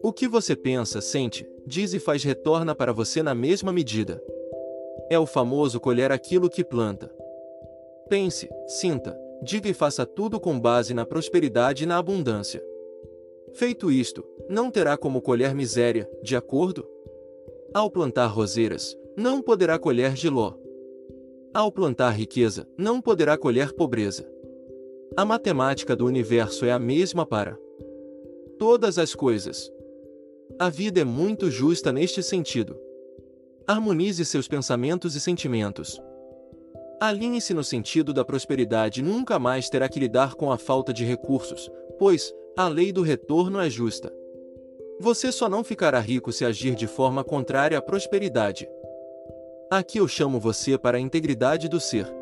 O que você pensa, sente, diz e faz retorna para você na mesma medida. É o famoso colher aquilo que planta. Pense, sinta, diga e faça tudo com base na prosperidade e na abundância. Feito isto, não terá como colher miséria, de acordo? Ao plantar roseiras, não poderá colher giló. Ao plantar riqueza, não poderá colher pobreza. A matemática do universo é a mesma para todas as coisas. A vida é muito justa neste sentido. Harmonize seus pensamentos e sentimentos. Alinhe-se no sentido da prosperidade e nunca mais terá que lidar com a falta de recursos, pois a lei do retorno é justa. Você só não ficará rico se agir de forma contrária à prosperidade. Aqui eu chamo você para a integridade do ser.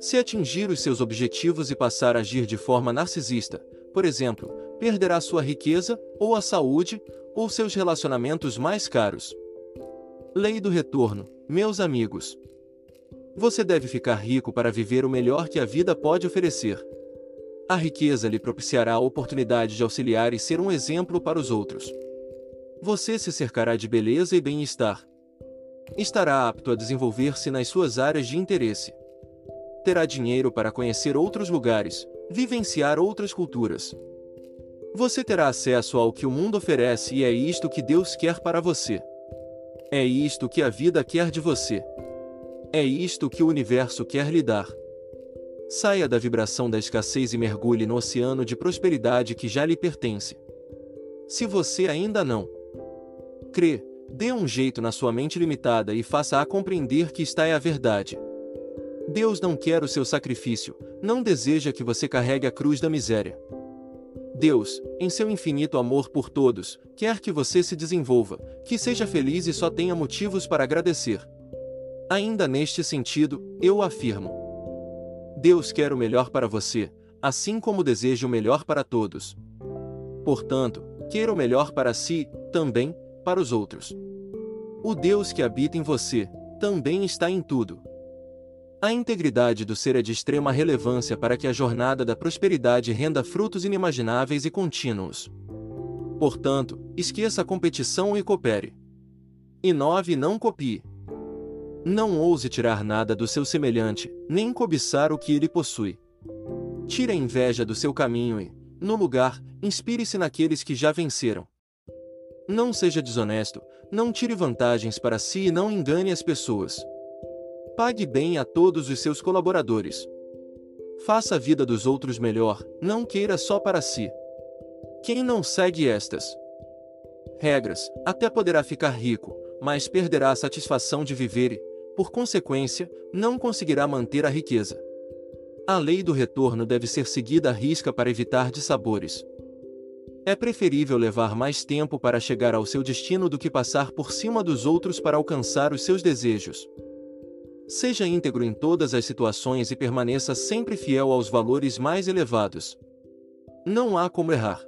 Se atingir os seus objetivos e passar a agir de forma narcisista, por exemplo, perderá sua riqueza, ou a saúde, ou seus relacionamentos mais caros. Lei do retorno, meus amigos. Você deve ficar rico para viver o melhor que a vida pode oferecer. A riqueza lhe propiciará a oportunidade de auxiliar e ser um exemplo para os outros. Você se cercará de beleza e bem-estar. Estará apto a desenvolver-se nas suas áreas de interesse. Terá dinheiro para conhecer outros lugares, vivenciar outras culturas. Você terá acesso ao que o mundo oferece e é isto que Deus quer para você. É isto que a vida quer de você. É isto que o universo quer lhe dar. Saia da vibração da escassez e mergulhe no oceano de prosperidade que já lhe pertence. Se você ainda não crê, dê um jeito na sua mente limitada e faça-a compreender que está é a verdade. Deus não quer o seu sacrifício, não deseja que você carregue a cruz da miséria. Deus, em seu infinito amor por todos, quer que você se desenvolva, que seja feliz e só tenha motivos para agradecer. Ainda neste sentido, eu afirmo: Deus quer o melhor para você, assim como deseja o melhor para todos. Portanto, queira o melhor para si, também, para os outros. O Deus que habita em você, também está em tudo. A integridade do ser é de extrema relevância para que a jornada da prosperidade renda frutos inimagináveis e contínuos. Portanto, esqueça a competição e coopere. Inove e não copie. Não ouse tirar nada do seu semelhante, nem cobiçar o que ele possui. Tire a inveja do seu caminho e, no lugar, inspire-se naqueles que já venceram. Não seja desonesto, não tire vantagens para si e não engane as pessoas. Pague bem a todos os seus colaboradores. Faça a vida dos outros melhor, não queira só para si. Quem não segue estas regras, até poderá ficar rico, mas perderá a satisfação de viver e, por consequência, não conseguirá manter a riqueza. A lei do retorno deve ser seguida à risca para evitar dissabores. É preferível levar mais tempo para chegar ao seu destino do que passar por cima dos outros para alcançar os seus desejos. Seja íntegro em todas as situações e permaneça sempre fiel aos valores mais elevados. Não há como errar.